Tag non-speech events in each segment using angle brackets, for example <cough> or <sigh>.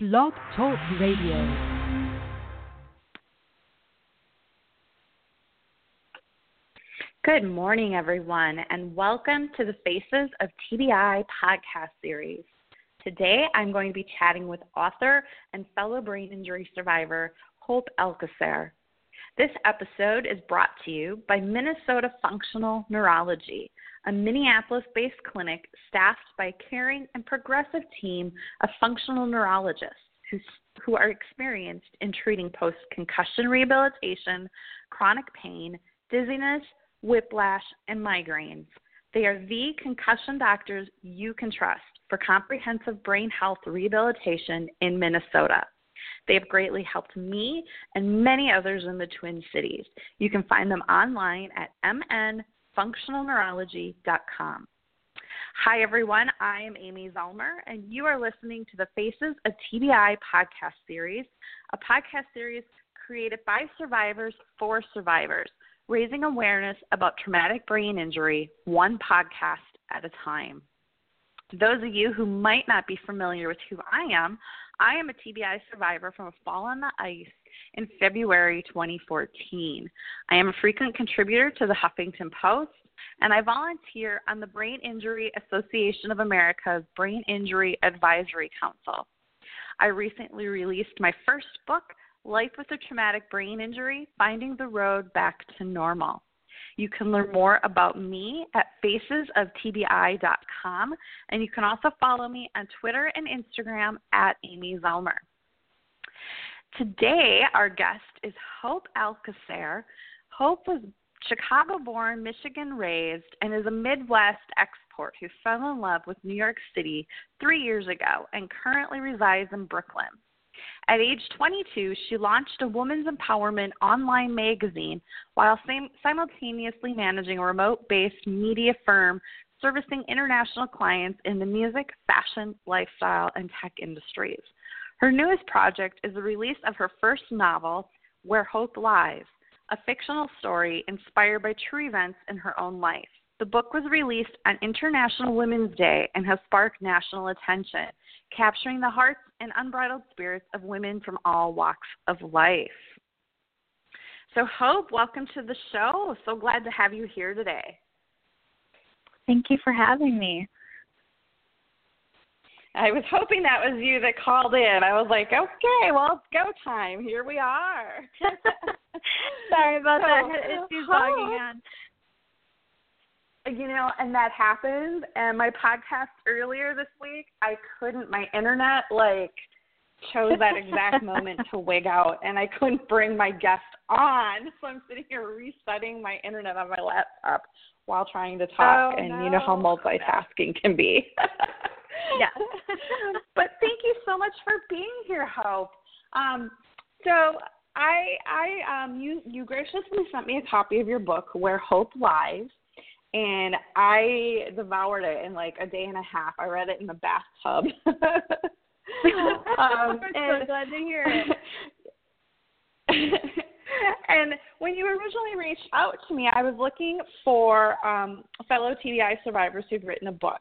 Blog Talk Radio. Good morning, everyone, and welcome to the Faces of TBI podcast series. Today, I'm going to be chatting with author and fellow brain injury survivor Hope Alcocer. This episode is brought to you by Minnesota Functional Neurology, a Minneapolis based clinic staffed by a caring and progressive team of functional neurologists who, are experienced in treating post concussion rehabilitation, chronic pain, dizziness, whiplash, and migraines. They are the concussion doctors you can trust for comprehensive brain health rehabilitation in Minnesota. They have greatly helped me and many others in the Twin Cities. You can find them online at mn functionalneurology.com. Hi, everyone. I am Amy Zellmer, and you are listening to the Faces of TBI podcast series, a podcast series created by survivors for survivors, raising awareness about traumatic brain injury one podcast at a time. Those of you who might not be familiar with who I am, I am a TBI survivor from a fall on the ice in February 2014. I am a frequent contributor to the Huffington Post, and I volunteer on the Brain Injury Association of America's Brain Injury Advisory Council. I recently released my first book, Life with a Traumatic Brain Injury Finding the Road Back to Normal. You can learn more about me at facesoftbi.com, and you can also follow me on Twitter and Instagram at Amy Zellmer. Today, our guest is Hope Alcocer. Hope was Chicago born, Michigan raised, and is a Midwest export who fell in love with New York City three years ago and currently resides in Brooklyn. At age 22, she launched a women's empowerment online magazine while simultaneously managing a remote based media firm servicing international clients in the music, fashion, lifestyle, and tech industries. Her newest project is the release of her first novel, Where Hope Lies, a fictional story inspired by true events in her own life. The book was released on International Women's Day and has sparked national attention, capturing the hearts and unbridled spirits of women from all walks of life. So, Hope, welcome to the show. So glad to have you here today. Thank you for having me. I was hoping that was you that called in. I was like, okay, well, it's go time. Here we are. <laughs> Sorry about so, that. I had issues logging on you know, and that happened. And my podcast earlier this week, I couldn't. My internet like chose that exact moment to wig out, and I couldn't bring my guest on. So I'm sitting here resetting my internet on my laptop while trying to talk. Oh, and no. you know how multitasking can be. <laughs> yeah. <laughs> but thank you so much for being here, Hope. Um, so I, I, um, you, you graciously sent me a copy of your book, Where Hope Lies and I devoured it in like a day and a half. I read it in the bathtub. <laughs> <laughs> um, I'm so glad to hear it. and when you originally reached out to me, I was looking for um, fellow TBI survivors who've written a book.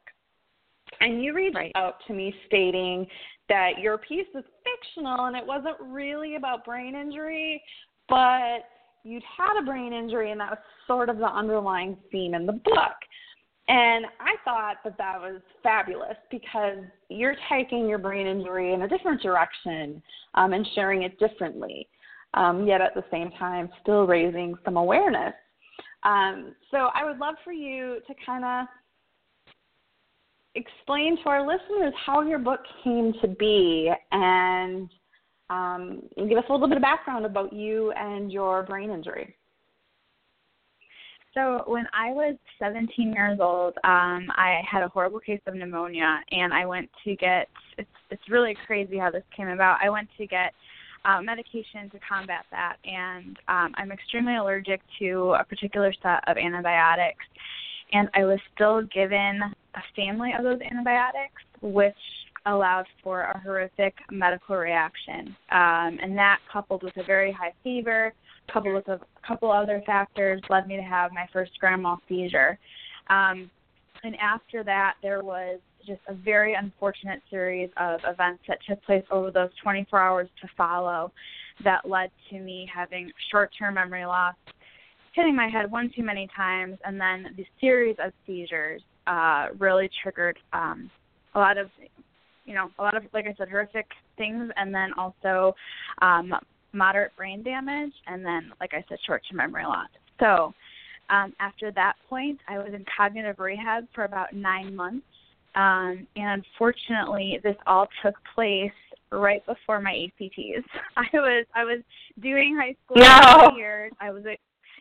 And you reached right. out to me stating that your piece was fictional and it wasn't really about brain injury, but you'd had a brain injury, and that was sort of the underlying theme in the book. And I thought that that was fabulous because you're taking your brain injury in a different direction um, and sharing it differently, um, yet at the same time still raising some awareness. Um, so I would love for you to kind of explain to our listeners how your book came to be and um, give us a little bit of background about you and your brain injury. So when I was 17 years old, um, I had a horrible case of pneumonia, and I went to get. It's it's really crazy how this came about. I went to get uh, medication to combat that, and um, I'm extremely allergic to a particular set of antibiotics, and I was still given a family of those antibiotics, which allowed for a horrific medical reaction. Um, and that, coupled with a very high fever, coupled with a couple other factors, led me to have my first grand mal seizure. Um, and after that, there was just a very unfortunate series of events that took place over those 24 hours to follow that led to me having short term memory loss, hitting my head one too many times, and then the series of seizures uh, really triggered um, a lot of, you know, a lot of, like I said, horrific things, and then also um, moderate brain damage, and then, like I said, short term memory loss. So, um, after that point, I was in cognitive rehab for about nine months. Um, and unfortunately, this all took place right before my ACTs. <laughs> I was I was doing high school no. years. I was a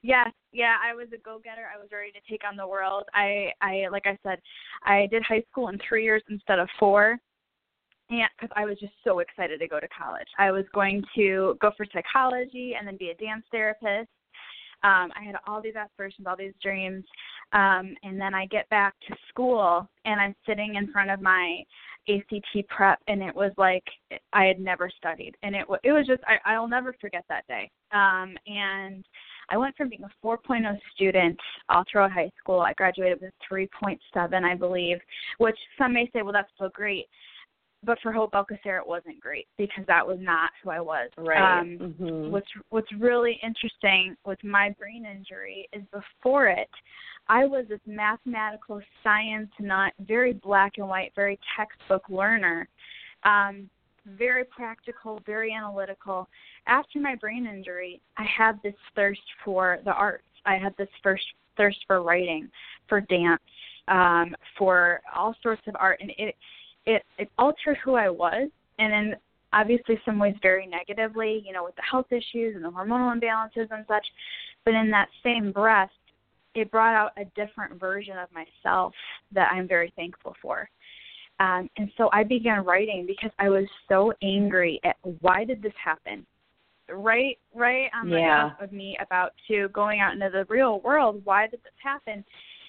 yes, yeah, I was a go getter. I was ready to take on the world. I I like I said, I did high school in three years instead of four. And because I was just so excited to go to college, I was going to go for psychology and then be a dance therapist. Um, I had all these aspirations, all these dreams, um, and then I get back to school and I'm sitting in front of my ACT prep, and it was like I had never studied, and it it was just I, I'll never forget that day. Um, and I went from being a 4.0 student all throughout high school. I graduated with 3.7, I believe, which some may say, well, that's so great. But for Hope Alcocer, it wasn't great because that was not who I was. Right. Um, mm-hmm. What's What's really interesting with my brain injury is before it, I was this mathematical science nut, very black and white, very textbook learner, um, very practical, very analytical. After my brain injury, I had this thirst for the arts. I had this first thirst for writing, for dance, um, for all sorts of art, and it it it altered who I was, and in obviously some ways very negatively, you know, with the health issues and the hormonal imbalances and such. But in that same breath, it brought out a different version of myself that I'm very thankful for. Um, and so I began writing because I was so angry at why did this happen? Right, right on the yeah. cusp of me about to going out into the real world. Why did this happen?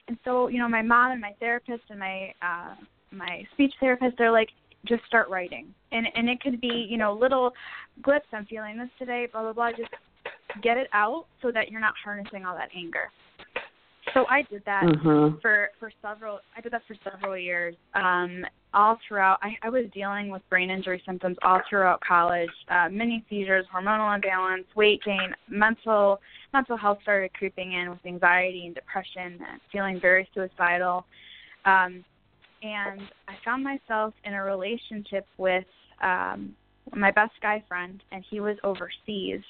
And so, you know, my mom and my therapist and my uh, my speech therapist, they're like, just start writing. And and it could be, you know, little glips. I'm feeling this today. Blah blah blah. Just get it out so that you're not harnessing all that anger. So I did that mm-hmm. for for several. I did that for several years. Um, all throughout, I, I was dealing with brain injury symptoms all throughout college. Uh, many seizures, hormonal imbalance, weight gain, mental mental health started creeping in with anxiety and depression, and feeling very suicidal. Um, and I found myself in a relationship with um, my best guy friend, and he was overseas,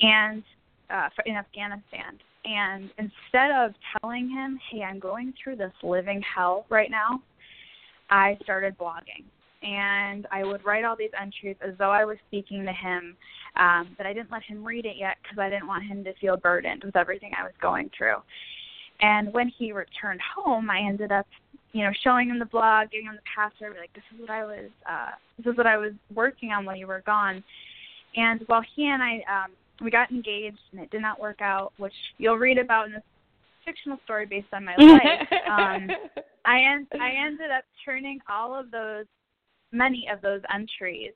and uh, in Afghanistan and instead of telling him, hey, I'm going through this living hell right now, I started blogging. And I would write all these entries as though I was speaking to him, um, but I didn't let him read it yet because I didn't want him to feel burdened with everything I was going through. And when he returned home, I ended up, you know, showing him the blog, giving him the password, like this is what I was, uh, this is what I was working on while you were gone. And while he and I um, we got engaged and it did not work out, which you'll read about in this fictional story based on my <laughs> life. um, I en- I <laughs> ended up turning all of those, many of those entries,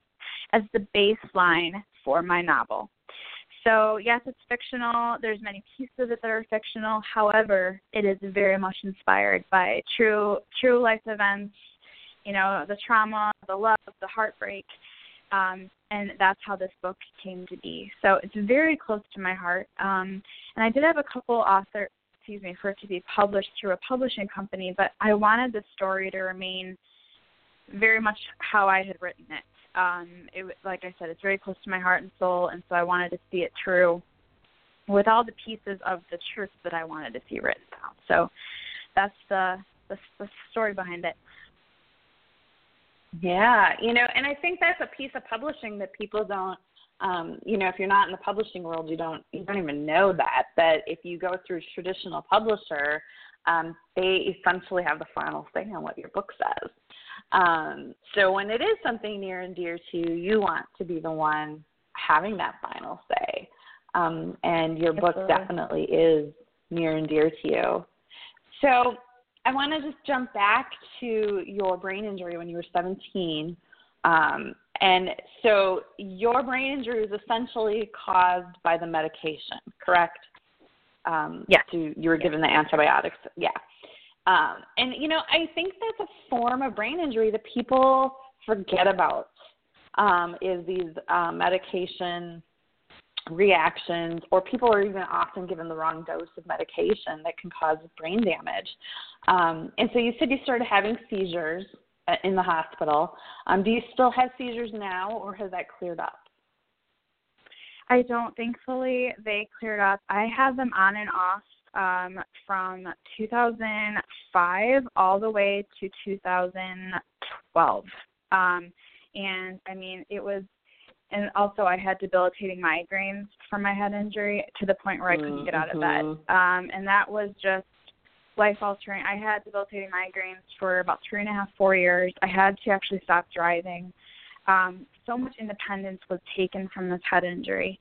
as the baseline for my novel. So yes, it's fictional. There's many pieces of it that are fictional. However, it is very much inspired by true true life events. You know, the trauma, the love, the heartbreak, um, and that's how this book came to be. So it's very close to my heart. Um, and I did have a couple author, excuse me, for it to be published through a publishing company, but I wanted the story to remain very much how I had written it. Um, it like I said, it's very close to my heart and soul, and so I wanted to see it through with all the pieces of the truth that I wanted to see written down. So that's the the, the story behind it. Yeah, you know, and I think that's a piece of publishing that people don't um, you know, if you're not in the publishing world, you don't you don't even know that. But if you go through a traditional publisher, um, they essentially have the final say on what your book says. Um, so when it is something near and dear to you, you want to be the one having that final say. Um, and your book definitely is near and dear to you. So I want to just jump back to your brain injury when you were 17. Um, and so your brain injury was essentially caused by the medication, correct? Um, yeah. So you were given the antibiotics. Yeah. Um, and you know, I think that's a form of brain injury that people forget about. Um, is these uh, medication reactions, or people are even often given the wrong dose of medication that can cause brain damage. Um, and so you said you started having seizures uh, in the hospital. Um, do you still have seizures now, or has that cleared up? I don't. Thankfully, they cleared up. I had them on and off um, from 2005 all the way to 2012. Um, and I mean, it was, and also I had debilitating migraines from my head injury to the point where I couldn't get out of bed. Mm-hmm. Um, and that was just life altering. I had debilitating migraines for about three and a half, four years. I had to actually stop driving. Um, so much independence was taken from this head injury,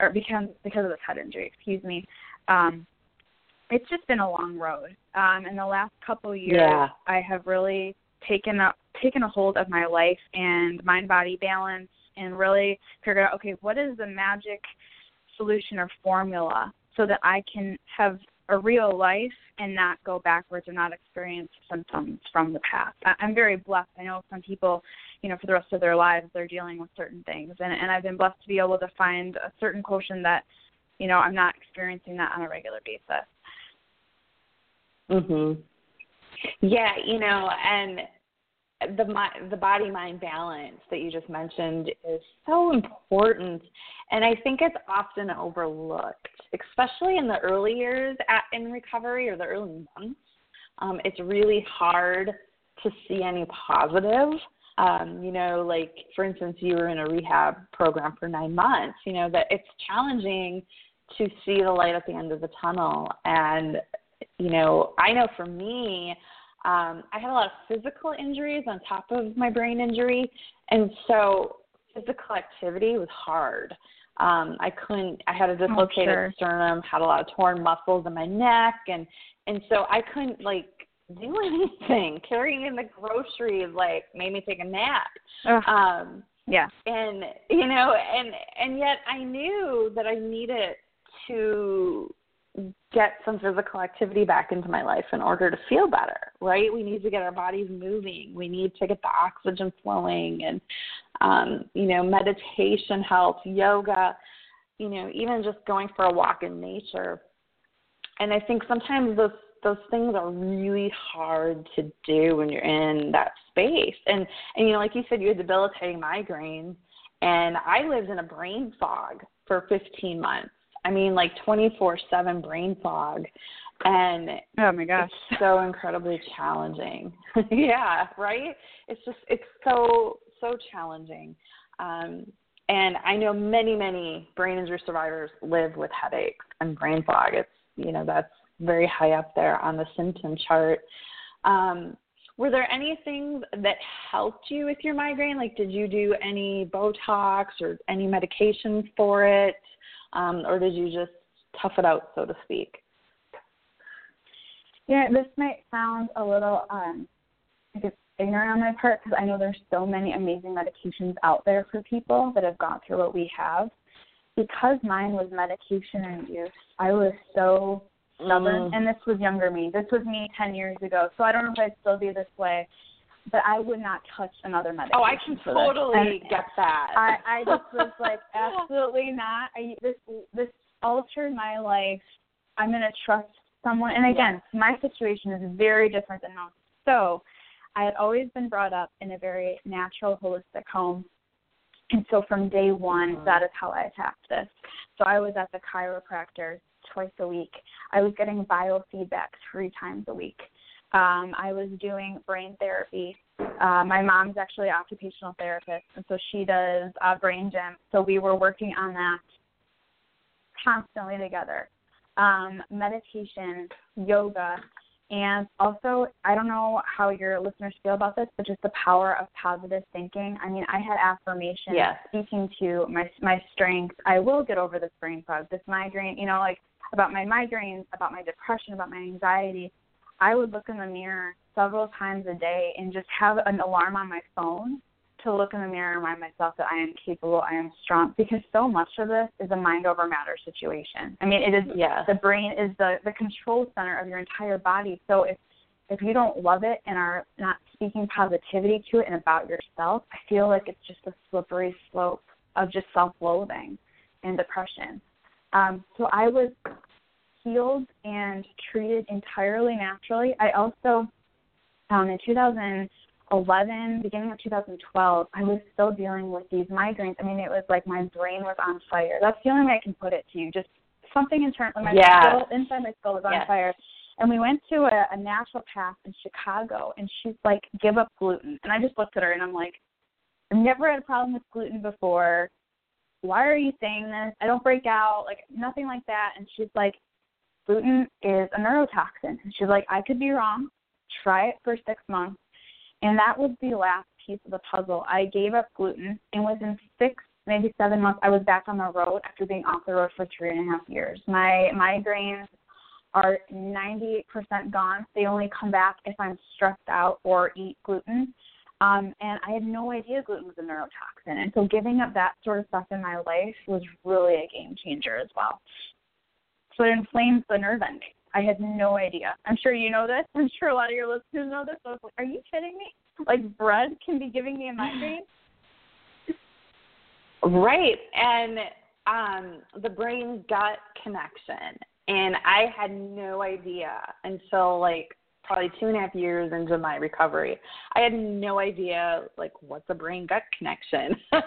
or because because of this head injury. Excuse me. Um, it's just been a long road. Um, in the last couple of years, Yeah. I have really taken a taken a hold of my life and mind body balance, and really figure out okay, what is the magic solution or formula so that I can have a real life and not go backwards or not experience symptoms from the past. I- I'm very blessed. I know some people, you know, for the rest of their lives they're dealing with certain things, and and I've been blessed to be able to find a certain quotient that, you know, I'm not experiencing that on a regular basis. Mhm. Yeah, you know, and the the body mind balance that you just mentioned is so important, and I think it's often overlooked, especially in the early years at, in recovery or the early months. Um, it's really hard to see any positive. Um, you know, like for instance, you were in a rehab program for nine months. You know that it's challenging to see the light at the end of the tunnel, and you know, I know for me, um, I had a lot of physical injuries on top of my brain injury, and so physical activity was hard. Um, I couldn't. I had a dislocated sure. sternum, had a lot of torn muscles in my neck, and and so I couldn't like do <laughs> anything. Carrying in the groceries like made me take a nap. Ugh, Um, yeah. and you know and and yet i knew that i needed to get some physical activity back into my life in order to feel better right? We need to get our bodies moving. We need to get the oxygen flowing and um you know meditation helps yoga you know even just going for a walk in nature. And i think sometimes those those things are really hard to do when you're in that space. And and you know like you said you had debilitating migraines. And i lived in a brain fog for 15 months i mean like 24/7 brain fog and Oh my gosh. it's so incredibly challenging. <laughs> Yeah right? It's just it's so so challenging. Um and i know many many brain injury survivors live with headaches and brain fog. It's you know that's very high up there on the symptom chart. Um were there any things that helped you with your migraine? Like did you do any botox or any medication for it um or did you just tough it out so to speak Yeah, this might sound a little um I guess ignorant on my part because I know there's so many amazing medications out there for people that have gone through what we have. Because mine was medication induced, I was so stubborn Mm. and this was younger me. This was me ten years ago. So I don't know if I'd still be this way. But I would not touch another medication. oh i can totally get that I, I just was <laughs> like, absolutely not. I, this this altered my life. I'm gonna trust someone. And again, my situation is very different than most. So, I had always been brought up in a very natural, holistic home. And so from day one, Mhm. that is how I attacked this. So I was at the chiropractor twice a week. I was getting biofeedback three times a week. Um, I was doing brain therapy. Uh, my mom's actually an occupational therapist, and so she does uh, brain gym. So we were working on that constantly together. Um, meditation, yoga, and also I don't know how your listeners feel about this, but just the power of positive thinking. I mean, I had affirmations Yes. speaking to my my strengths. I will get over this brain fog, this migraine. You know, like about my migraines, about my depression, about my anxiety. I would look in the mirror several times a day and just have an alarm on my phone to look in the mirror and remind myself that I am capable, I am strong, because so much of this is a mind over matter situation. I mean, it is yes the brain is the the control center of your entire body. So if if you don't love it and are not speaking positivity to it and about yourself, I feel like it's just a slippery slope of just self-loathing and depression. Um, so I was healed and treated entirely naturally. I also, um, in 2011, beginning of 2012, I was still dealing with these migraines. I mean, it was like my brain was on fire. That's the only way I can put it to you. Just something internally, my yeah. skull, inside my skull was on fire. And we went to a, a naturopath in Chicago, and she's like, "Give up gluten." And I just looked at her, and I'm like, "I've never had a problem with gluten before. Why are you saying this? I don't break out, like nothing like that." And she's like, "Gluten is a neurotoxin." She's like, "I could be wrong. Try it for six months." And that was the last piece of the puzzle. I gave up gluten, and within six maybe seven months, I was back on the road after being off the road for three and a half years. My migraines are 98% gone. They only come back if I'm stressed out or eat gluten. Um, and I had no idea gluten was a neurotoxin. And so giving up that sort of stuff in my life was really a game changer as well. It inflames the nerve ending. I had no idea. I'm sure you know this. <laughs> I'm sure a lot of your listeners know this. So I was like, are you kidding me? Like bread can be giving me a migraine? Right. And um, the brain gut connection and I had no idea until like probably two and a half years into my recovery. I had no idea like what's a brain gut connection <laughs>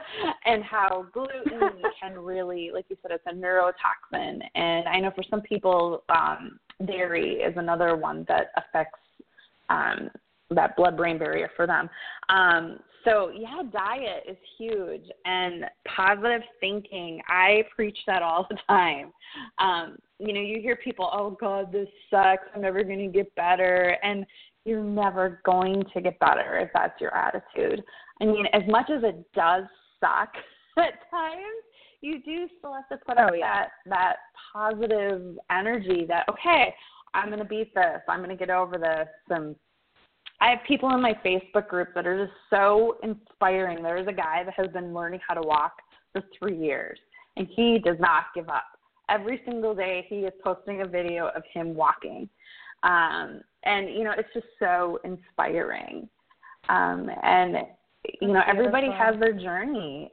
and how gluten <laughs> can really, like you said, it's a neurotoxin. And I know for some people, um, dairy is another one that affects um, that blood brain barrier for them. Um, so yeah, diet is huge and positive thinking. I preach that all the time. Um, you know, you hear people, "Oh God, this sucks. I'm never going to get better," and you're never going to get better if that's your attitude. I mean, as much as it does suck <laughs> at times, you do still have to put out oh, yeah. that that positive energy. That okay, I'm going to beat this. I'm going to get over this. And I have people in my Facebook group that are just so inspiring. There is a guy that has been learning how to walk for three years, and he does not give up. Every single day, he is posting a video of him walking, um, and you know it's just so inspiring. Um, and you know everybody has their journey,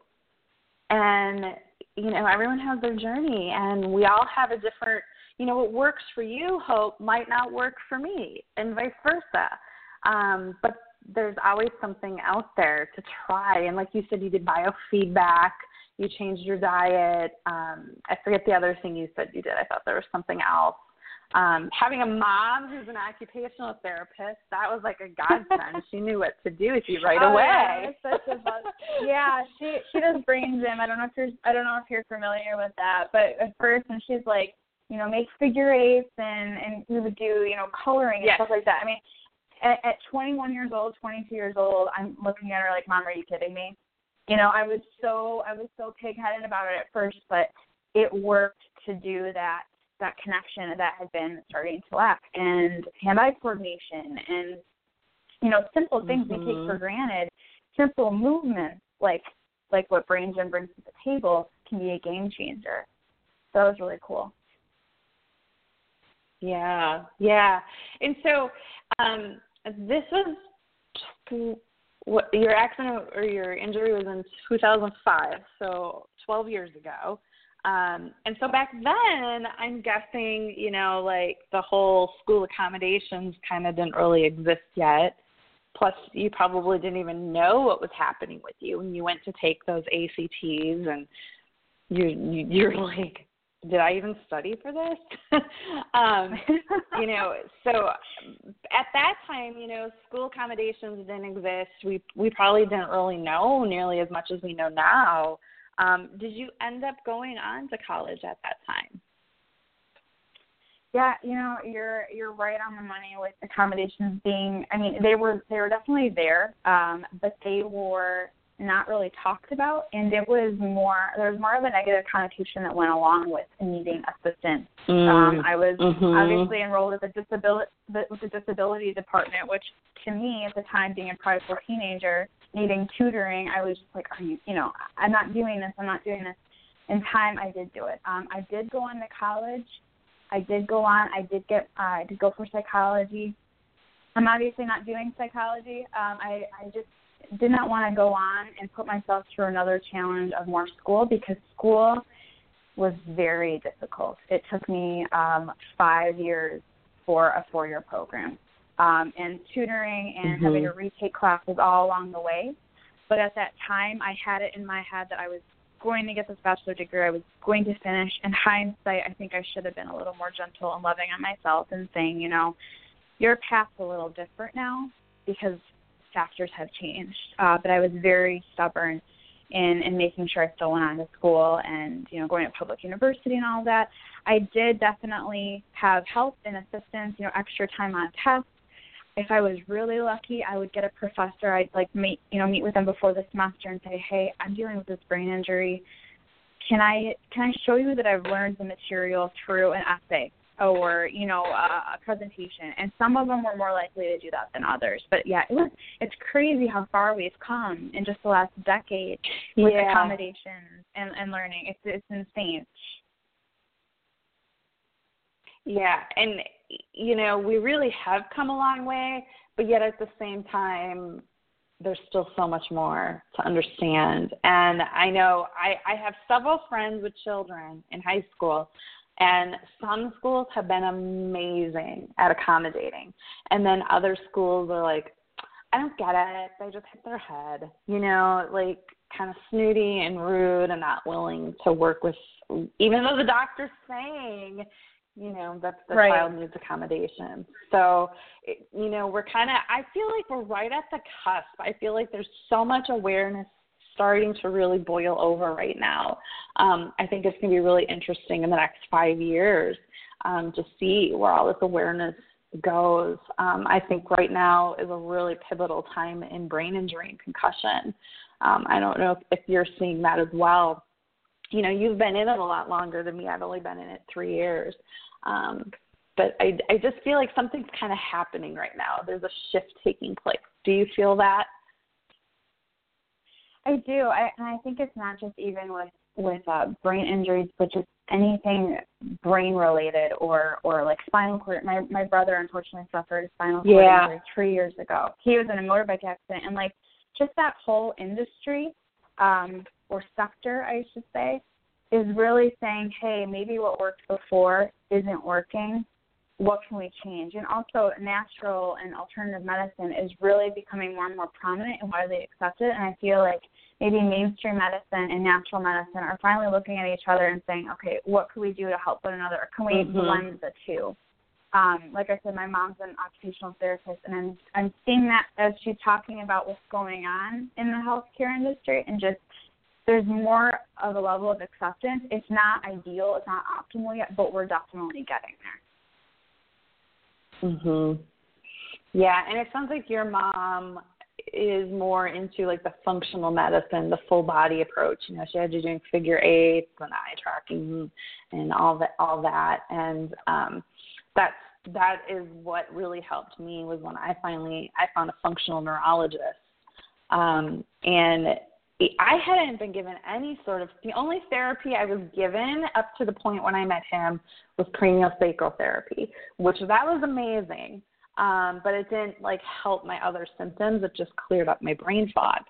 and you know everyone has their journey, and we all have a different. You know what works for you, Hope, might not work for me, and vice versa um, but there's always something out there to try. And like you said, you did biofeedback, you changed your diet. Um, I forget the other thing you said you did. I thought there was something else. Um, having a mom who's an occupational therapist, that was like a godsend. she knew what to do with you <laughs> right oh, away. Yeah, yeah, she she does brain gym. I don't know if you're I don't know if you're familiar with that, but at first when she's like, you know, make figure eights and and we would do you know coloring and yes. stuff like that. I mean, at, at 21 years old, 22 years old, I'm looking at her like, "Mom, are you kidding me?" You know, I was so I was so pig-headed about it at first, but it worked to do that that connection that had been starting to lack, and hand-eye coordination, and you know, simple things mm-hmm. we take for granted, simple movements like like what Brain Gym brings to the table can be a game changer. So that was really cool. Yeah, yeah. And so um, this was what your accident or your injury was in 2005, so 12 years ago. Um, and so back then, I'm guessing, you know, like the whole school accommodations kind of didn't really exist yet. Plus, you probably didn't even know what was happening with you when you went to take those ACTs, and you, you you're like, did I even study for this? <laughs> um, <laughs> you know, so at that time, you know, school accommodations didn't exist. We we probably didn't really know nearly as much as we know now. Um, did you end up going on to college at that time? Yeah, you know, you're you're right on the money with accommodations being I mean, they were they were definitely there, um, but they were not really talked about, and it was more there was more of a negative connotation that went along with needing assistance. Mm. Um, I was mm-hmm. obviously enrolled at the disability with the disability department, which to me at the time, being a prideful teenager, needing tutoring, I was just like, are you, you know, I'm not doing this, I'm not doing this. In time, I did do it. Um, I did go on to college. I did go on. I did get. Uh, I did go for psychology. I'm obviously not doing psychology. Um, I, I just did not want to go on and put myself through another challenge of more school because school was very difficult. It took me um, five years for a four year program. Um, and tutoring and mm-hmm. having to retake classes all along the way. But at that time, I had it in my head that I was going to get this bachelor degree. I was going to finish. In hindsight, I think I should have been a little more gentle and loving on myself and saying, you know, your path's a little different now because factors have changed. Uh, but I was very stubborn in in making sure I still went on to school and you know going to public university and all that. I did definitely have help and assistance, you know, extra time on tests if I was really lucky, I would get a professor. I'd like meet, you know, meet with them before the semester and say, "Hey, I'm dealing with this brain injury. Can I can I show you that I've learned the material through an essay or you know a, a presentation?" And some of them were more likely to do that than others. But yeah, it was it's crazy how far we've come in just the last decade with yeah. accommodations and and learning. It's it's insane. Yeah, and you know, we really have come a long way, but yet at the same time, there's still so much more to understand. And I know I, I have several friends with children in high school, and some schools have been amazing at accommodating. And then other schools are like, I don't get it. They just hit their head, you know, like kind of snooty and rude and not willing to work with, even though the doctor's saying you know that the right. child needs accommodation so it, you know we're kind of i feel like we're right at the cusp i feel like there's so much awareness starting to really boil over right now um, i think it's going to be really interesting in the next five years um, to see where all this awareness goes um, i think right now is a really pivotal time in brain injury and concussion um, i don't know if, if you're seeing that as well you know, you've been in it a lot longer than me. I've only been in it three years. Um, but I, I just feel like something's kind of happening right now. There's a shift taking place. Do you feel that? I do, I, and I think it's not just even with with uh, brain injuries, but just anything brain related or or like spinal cord. My my brother unfortunately suffered a spinal cord yeah. injury three years ago. He was in a motorbike accident, and like just that whole industry um, or sector, I should say, is really saying, hey, maybe what worked before isn't working. What can we change? And also, natural and alternative medicine is really becoming more and more prominent and widely accepted. And I feel like maybe mainstream medicine and natural medicine are finally looking at each other and saying, okay, what can we do to help one another? Or can we mm-hmm. blend the two? Um, like I said, my mom's an occupational therapist, and I'm I'm seeing that as she's talking about what's going on in the healthcare industry, and just there's more of a level of acceptance. It's not ideal, it's not optimal yet, but we're definitely getting there. Mhm. Yeah, and it sounds like your mom is more into like the functional medicine, the full body approach. You know, she had you doing figure eights and eye tracking and all that all that. And um that's that is what really helped me was when I finally I found a functional neurologist. Um and I hadn't been given any sort of the only therapy I was given up to the point when I met him was craniosacral therapy, which that was amazing. Um, but it didn't like help my other symptoms. It just cleared up my brain fog.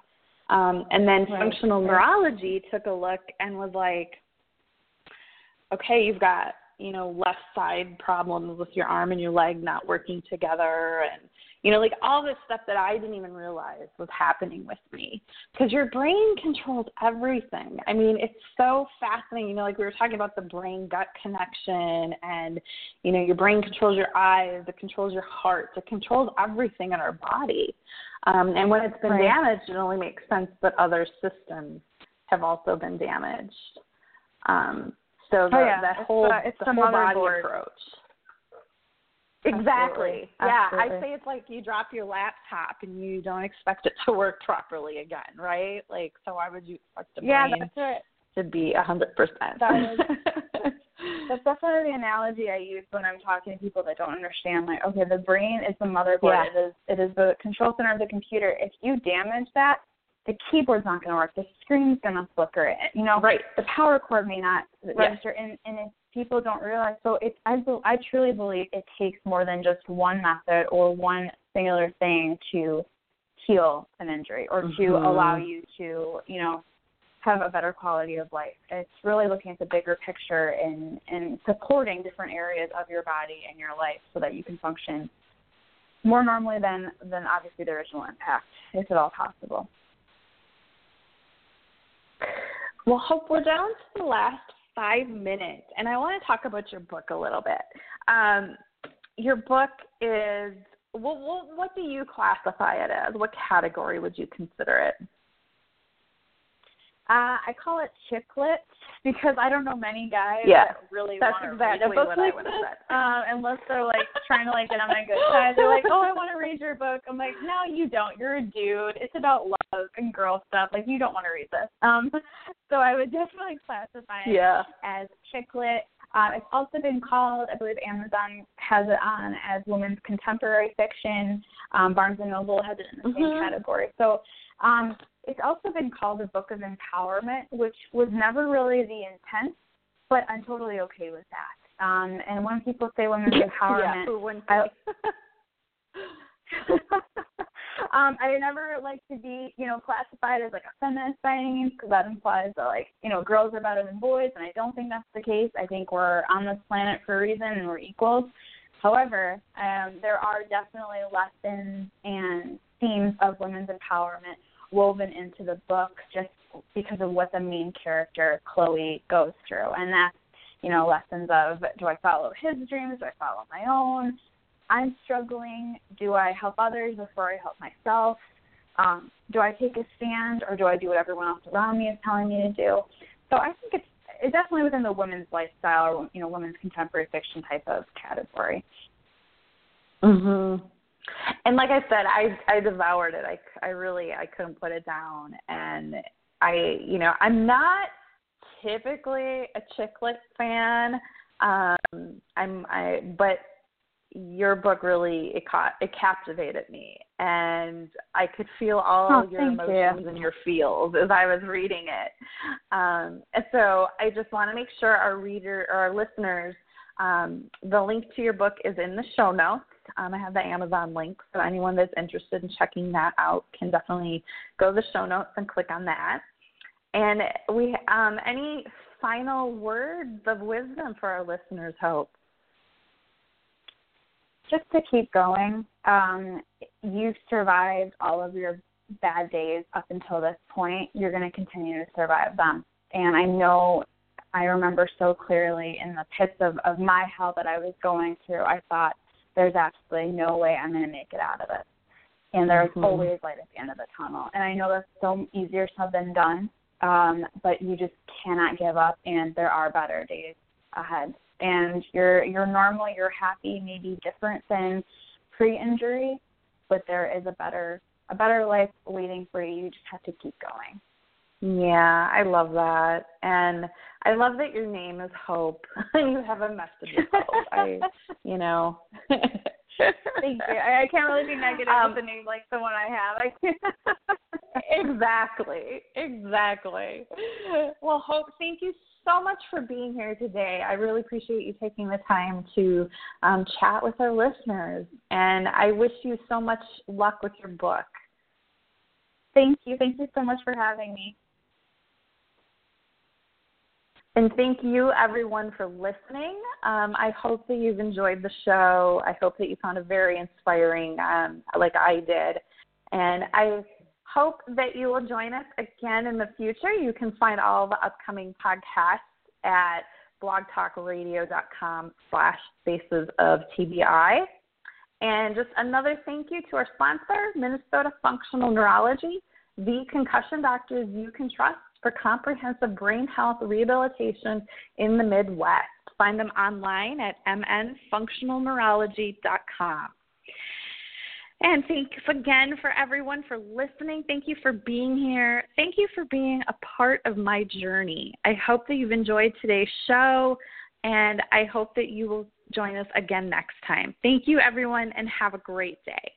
Um, and then right. functional neurology took a look and was like, okay, you've got you know left side problems with your arm and your leg not working together and you know, like all this stuff that I didn't even realize was happening with me. Because your brain controls everything. I mean, it's so fascinating. You know, like we were talking about the brain gut connection, and, you know, your brain controls your eyes, it controls your heart, it controls everything in our body. Um, and when it's been right. damaged, it only makes sense that other systems have also been damaged. Um, so the, oh, yeah. that it's, whole, uh, it's the the whole body approach. Exactly. Absolutely. Yeah, Absolutely. I say it's like you drop your laptop and you don't expect it to work properly again, right? Like, so why would you expect the yeah, brain that's right. to be a hundred percent? <laughs> That's definitely the analogy I use when I'm talking to people that don't understand. Like, okay, the brain is the motherboard. Yeah. It is it is the control center of the computer. If you damage that, the keyboard's not going to work. The screen's going to flicker. You know, right. The power cord may not register, and and if people don't realize. So it, I, I truly believe it takes more than just one method or one singular thing to heal an injury or mm-hmm. to allow you to, you know, have a better quality of life. It's really looking at the bigger picture and and supporting different areas of your body and your life so that you can function more normally than than obviously the original impact, if at all possible. Well, Hope, we're down to the last five minutes, and I want to talk about your book a little bit. Um, your book is well, what, what do you classify it as? What category would you consider it? Uh, I call it chick lit because I don't know many guys yeah, that really that's want to exactly read a book what like I would have said. um, unless they're like trying to like get on my good side. They're like, "Oh, I want to read your book." I'm like, "No, you don't. You're a dude. It's about love and girl stuff. Like, you don't want to read this." Um, so I would definitely classify it yeah. as chick lit. Uh, it's also been called, I believe Amazon has it on as women's contemporary fiction. Um, Barnes and Noble has it in the mm-hmm. same category. So um, it's also been called a book of empowerment, which was never really the intent, but I'm totally okay with that. Um, and when people say women's empowerment, yeah, I, <laughs> um, I never like to be, you know, classified as like a feminist by any means because that implies that like, you know, girls are better than boys, and I don't think that's the case. I think we're on this planet for a reason and we're equals. However, um, there are definitely lessons and themes of women's empowerment woven into the book just because of what the main character Chloe goes through, and that's you know lessons of do I follow his dreams, do I follow my own? I'm struggling. Do I help others before I help myself? Um, do I take a stand, or do I do what everyone else around me is telling me to do? So I think it's it's definitely within the women's lifestyle or you know women's contemporary fiction type of category. Mhm. And like I said, I I devoured it. I I really I couldn't put it down, and I you know I'm not typically a chick lit fan. Um, I'm I but your book really it caught it captivated me and I could feel all oh, your emotions you. and your feels as I was reading it. Um, and so I just want to make sure our reader or our listeners um, the link to your book is in the show notes. Um, I have the Amazon link, so anyone that's interested in checking that out can definitely go to the show notes and click on that. And we, um, any final words of wisdom for our listeners, Hope? Just to keep going. Um, you've survived all of your bad days up until this point. You're going to continue to survive them. And I know I remember so clearly in the pits of, of my hell that I was going through, I thought, there's absolutely no way I'm going to make it out of it. And there's mm-hmm. always light at the end of the tunnel. And I know that's so easier said than done, um, but you just cannot give up, and there are better days ahead. And you're you're normal, you're happy, maybe different than pre-injury, but there is a better a better life waiting for you. You just have to keep going. Yeah, I love that. And I love that your name is Hope. <laughs> you have a message of hope. I, you know. <laughs> Thank you. I, I can't really be negative um, with a name like the one I have. exactly. Exactly. Well, Hope, thank you so much for being here today. I really appreciate you taking the time to um, chat with our listeners. And I wish you so much luck with your book. Thank you. Thank you so much for having me. And thank you, everyone, for listening. Um, I hope that you've enjoyed the show. I hope that you found it very inspiring, um, like I did. And I hope that you will join us again in the future. You can find all the upcoming podcasts at blogtalkradio.com slash faces of TBI. And just another thank you to our sponsor, Minnesota Functional Neurology, the concussion doctors you can trust for comprehensive brain health rehabilitation in the Midwest. Find them online at mnfunctionalneurology.com. And thanks again for everyone for listening. Thank you for being here. Thank you for being a part of my journey. I hope that you've enjoyed today's show, and I hope that you will join us again next time. Thank you, everyone, and have a great day.